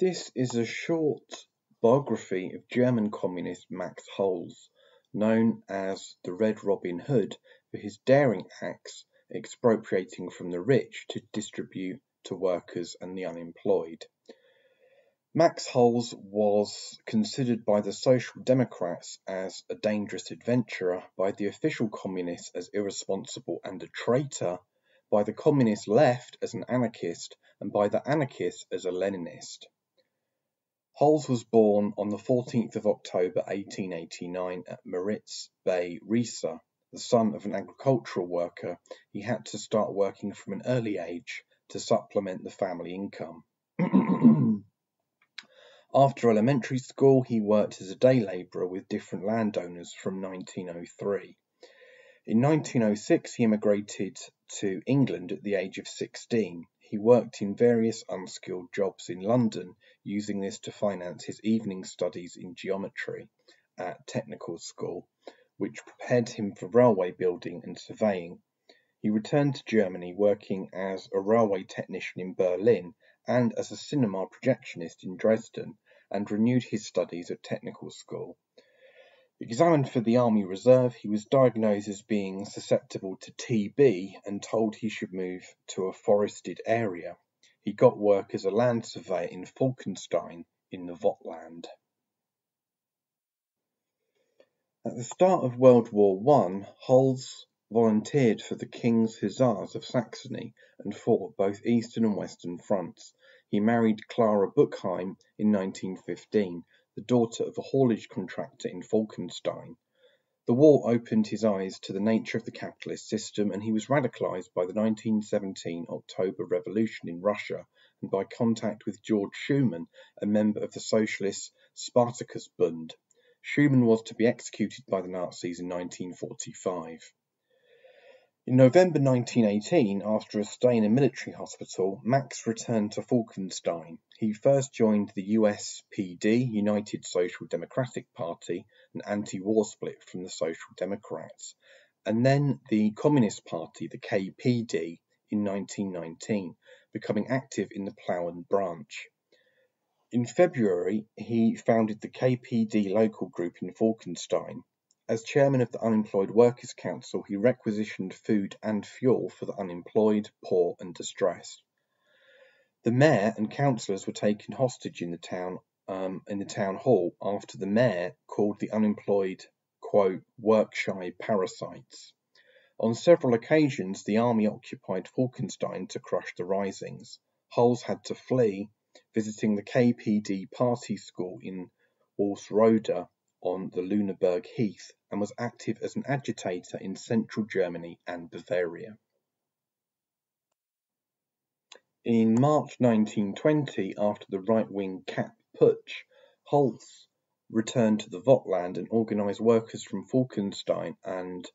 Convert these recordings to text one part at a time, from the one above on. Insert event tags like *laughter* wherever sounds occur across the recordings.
This is a short biography of German communist Max Hoelz, known as the Red Robin Hood for his daring acts expropriating from the rich to distribute to workers and the unemployed. Max Hoelz was considered by the Social Democrats as a dangerous adventurer, by the official communists as irresponsible and a traitor, by the communist left as an anarchist, and by the anarchists as a Leninist. Hoelz was born on the 14th of October 1889 at Moritz bei, Riesa. The son of an agricultural worker, he had to start working from an early age to supplement the family income. *clears throat* After elementary school, he worked as a day labourer with different landowners from 1903. In 1906, he emigrated to England at the age of 16. He worked in various unskilled jobs in London, using this to finance his evening studies in geometry at technical school, which prepared him for railway building and surveying. He returned to Germany working as a railway technician in Berlin and as a cinema projectionist in Dresden, and renewed his studies at technical school. Examined for the Army Reserve, he was diagnosed as being susceptible to TB and told he should move to a forested area. He got work as a land surveyor in Falkenstein in the Vogtland. At the start of World War I, Hoelz volunteered for the King's Hussars of Saxony and fought both eastern and western fronts. He married Clara Buchheim in 1915 the daughter of a haulage contractor in Falkenstein. The war opened his eyes to the nature of the capitalist system, and he was radicalized by the 1917 October Revolution in Russia and by contact with George Schumann, a member of the socialist Spartacus Bund. Schumann was to be executed by the Nazis in 1945. In November 1918, after a stay in a military hospital, Max returned to Falkenstein. He first joined the USPD, United Social Democratic Party, an anti-war split from the Social Democrats, and then the Communist Party, the KPD, in 1919, becoming active in the Plauen branch. In February, he founded the KPD local group in Falkenstein, as chairman of the Unemployed Workers' Council, he requisitioned food and fuel for the unemployed, poor, and distressed. The mayor and councillors were taken hostage in the town um, in the town hall after the mayor called the unemployed quote work shy parasites. On several occasions, the army occupied Falkenstein to crush the risings. Hoelz had to flee, visiting the KPD party school in Walsrode on the Lüneburg Heath and was active as an agitator in central Germany and Bavaria. In March 1920, after the right-wing Kapp Putsch, Hoelz returned to the Vogtland and organized workers from Falkenstein and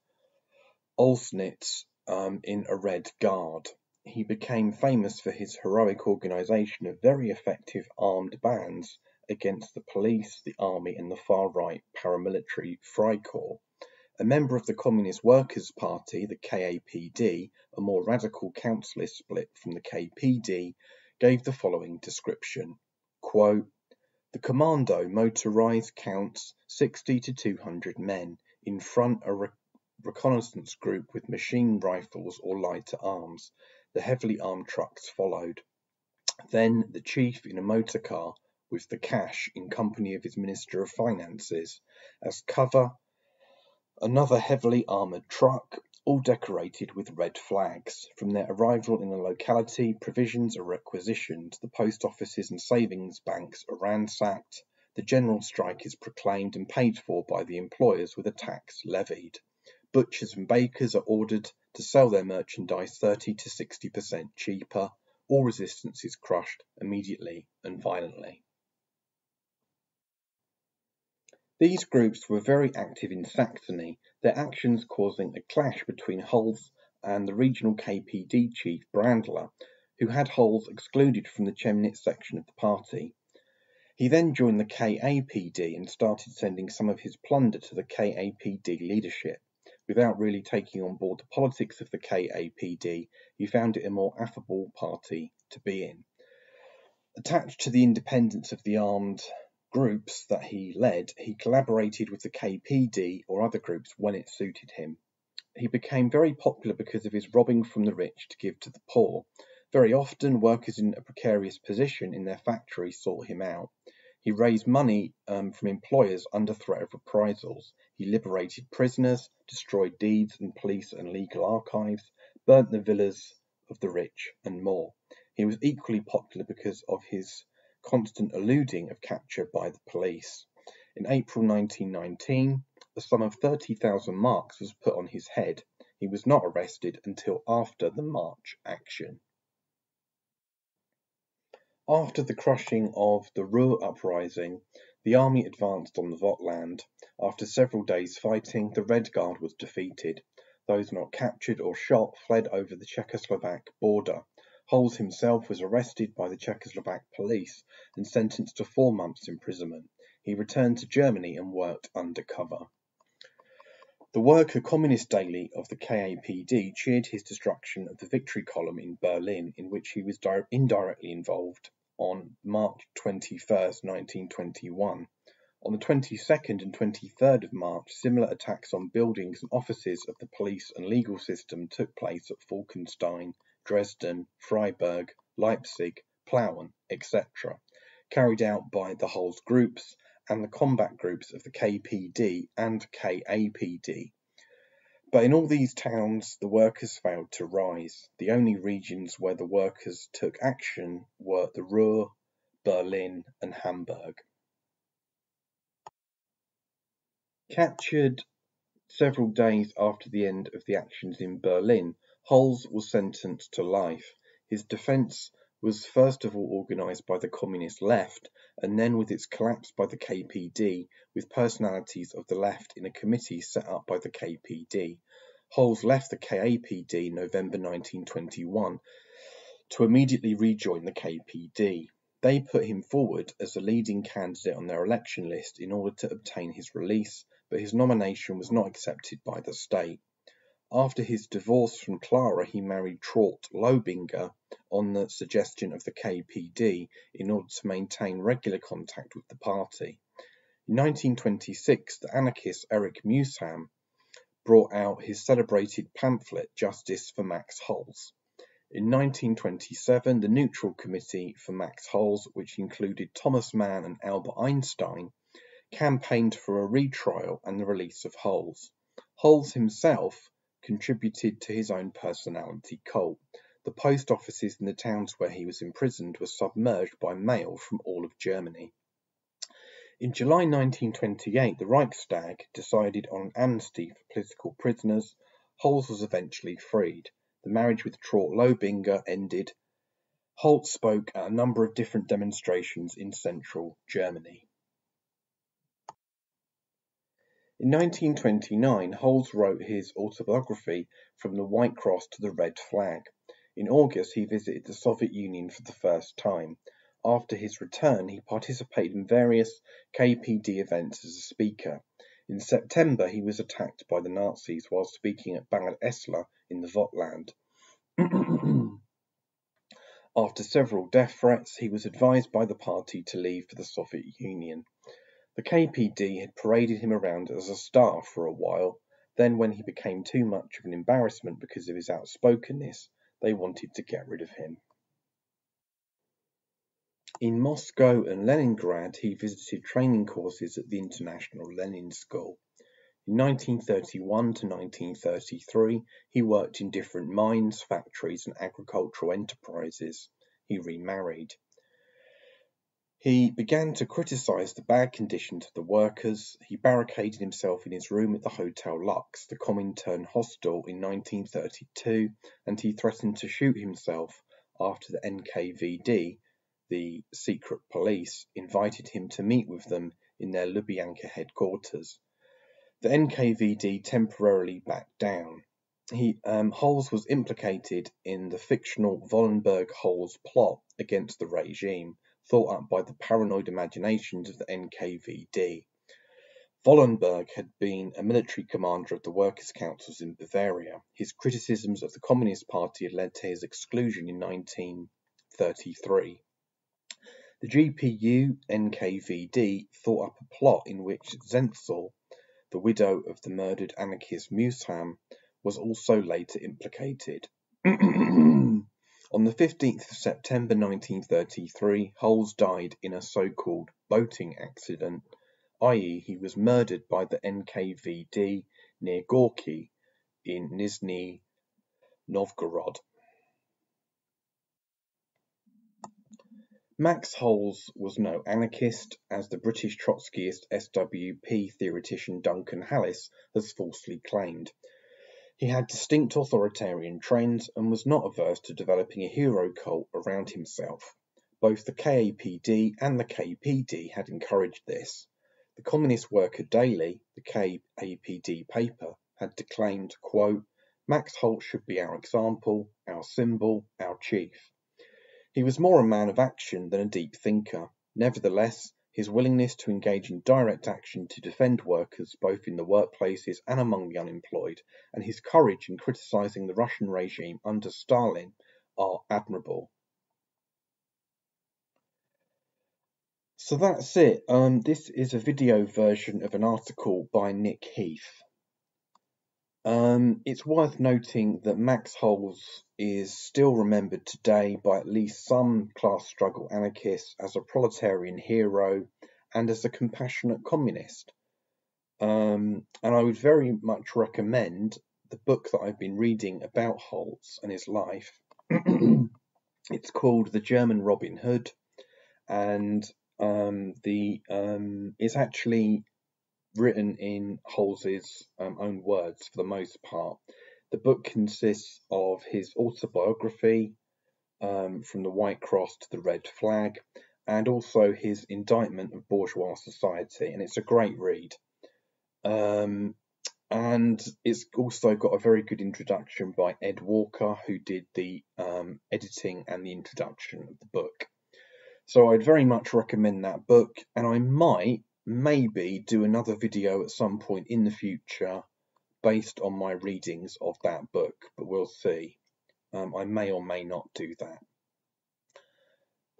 Oelsnitz um, in a Red Guard. He became famous for his heroic organization of very effective armed bands against the police, the army, and the far-right paramilitary Freikorps. A member of the Communist Workers' Party, the KAPD, a more radical councillist split from the KPD, gave the following description. Quote, the commando motorized counts 60 to 200 men. In front, a re reconnaissance group with machine rifles or lighter arms. The heavily armed trucks followed. Then the chief in a motor car with the cash in company of his Minister of Finances. As cover, another heavily armoured truck, all decorated with red flags. From their arrival in the locality, provisions are requisitioned, the post offices and savings banks are ransacked, the general strike is proclaimed and paid for by the employers with a tax levied. Butchers and bakers are ordered to sell their merchandise 30 to 60% cheaper. All resistance is crushed immediately and violently. These groups were very active in Saxony, their actions causing a clash between Hoelz and the regional KPD chief Brandler, who had Hoelz excluded from the Chemnitz section of the party. He then joined the KAPD and started sending some of his plunder to the KAPD leadership. Without really taking on board the politics of the KAPD, he found it a more affable party to be in. Attached to the independence of the armed groups that he led, he collaborated with the KPD or other groups when it suited him. He became very popular because of his robbing from the rich to give to the poor. Very often, workers in a precarious position in their factory sought him out. He raised money um, from employers under threat of reprisals. He liberated prisoners, destroyed deeds and police and legal archives, burnt the villas of the rich, and more. He was equally popular because of his constant eluding of capture by the police. In April 1919, a sum of 30,000 marks was put on his head. He was not arrested until after the March action. After the crushing of the Ruhr uprising, the army advanced on the Vogtland. After several days' fighting, the Red Guard was defeated. Those not captured or shot fled over the Czechoslovak border. Hoelz himself was arrested by the Czechoslovak police and sentenced to four months' imprisonment. He returned to Germany and worked undercover. The Worker Communist Daily of the KAPD cheered his destruction of the Victory Column in Berlin, in which he was indirectly involved, on March 21, 1921. On the 22nd and 23rd of March, similar attacks on buildings and offices of the police and legal system took place at Falkenstein, Dresden, Freiburg, Leipzig, Plauen, etc., carried out by the Hoelz groups and the combat groups of the KPD and KAPD. But in all these towns the workers failed to rise. The only regions where the workers took action were the Ruhr, Berlin and Hamburg. Captured several days after the end of the actions in Berlin, Hoelz was sentenced to life. His defence was first of all organised by the Communist Left and then with its collapse by the KPD, with personalities of the left in a committee set up by the KPD. Hoelz left the KAPD November 1921 to immediately rejoin the KPD. They put him forward as the leading candidate on their election list in order to obtain his release, but his nomination was not accepted by the state. After his divorce from Clara he married Traut Lobinger on the suggestion of the KPD in order to maintain regular contact with the party. In 1926 the anarchist Erich Mühsam brought out his celebrated pamphlet Justice for Max Hoelz. In 1927 the Neutral Committee for Max Hoelz, which included Thomas Mann and Albert Einstein, campaigned for a retrial and the release of Hoelz. Hoelz himself contributed to his own personality cult. The post offices in the towns where he was imprisoned were submerged by mail from all of Germany. In July 1928, the Reichstag decided on an amnesty for political prisoners. Hoelz was eventually freed. The marriage with Traut Lobinger ended. Hoelz spoke at a number of different demonstrations in central Germany. In 1929 Hoelz wrote his autobiography From the White Cross to the Red Flag. In August he visited the Soviet Union for the first time. After his return he participated in various KPD events as a speaker. In September he was attacked by the Nazis while speaking at Bad Elster in the Vogtland. *clears throat* After several death threats, he was advised by the party to leave for the Soviet Union. The KPD had paraded him around as a star for a while, then when he became too much of an embarrassment because of his outspokenness, they wanted to get rid of him. In Moscow and Leningrad he visited training courses at the International Lenin School. In 1931 to 1933 he worked in different mines, factories and agricultural enterprises. He remarried. He began to criticize the bad conditions of the workers. He barricaded himself in his room at the Hotel Lux, the Comintern hostel, in 1932, and he threatened to shoot himself after the NKVD, the secret police, invited him to meet with them in their Lubyanka headquarters. The NKVD temporarily backed down. He, um, Hoelz was implicated in the fictional Wallenberg-Hoelz plot against the regime thought up by the paranoid imaginations of the NKVD. Wollenberg had been a military commander of the workers' councils in Bavaria. His criticisms of the Communist Party had led to his exclusion in 1933. The GPU NKVD thought up a plot in which Zenzl, the widow of the murdered anarchist Mühsam, was also later implicated. *clears throat* On the 15th of September 1933, Hoelz died in a so-called boating accident, i.e. he was murdered by the NKVD near Gorky in Nizhny Novgorod. Max Hoelz was no anarchist, as the British Trotskyist SWP theoretician Duncan Hallas has falsely claimed. He had distinct authoritarian trends and was not averse to developing a hero cult around himself. Both the KAPD and the KPD had encouraged this. The Communist Worker Daily, the KAPD paper, had declaimed, quote, Max Hoelz should be our example, our symbol, our chief. He was more a man of action than a deep thinker. Nevertheless, his willingness to engage in direct action to defend workers both in the workplaces and among the unemployed, and his courage in criticizing the Russian regime under Stalin are admirable. So that's it. Um, this is a video version of an article by Nick Heath. Um, it's worth noting that Max Hoelz is still remembered today by at least some class struggle anarchists as a proletarian hero and as a compassionate communist. Um, and I would very much recommend the book that I've been reading about Hoelz and his life. *clears throat* it's called The German Robin Hood, and um, the um, it's actually written in Hoelz's um, own words for the most part. The book consists of his autobiography, um, From the White Cross to the Red Flag, and also his indictment of bourgeois society, and it's a great read. Um, and it's also got a very good introduction by Ed Walker, who did the um, editing and the introduction of the book. So I'd very much recommend that book, and I might maybe do another video at some point in the future based on my readings of that book, but we'll see. Um, I may or may not do that.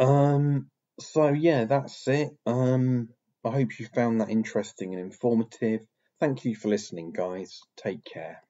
Um, so yeah, that's it. Um, I hope you found that interesting and informative. Thank you for listening, guys. Take care.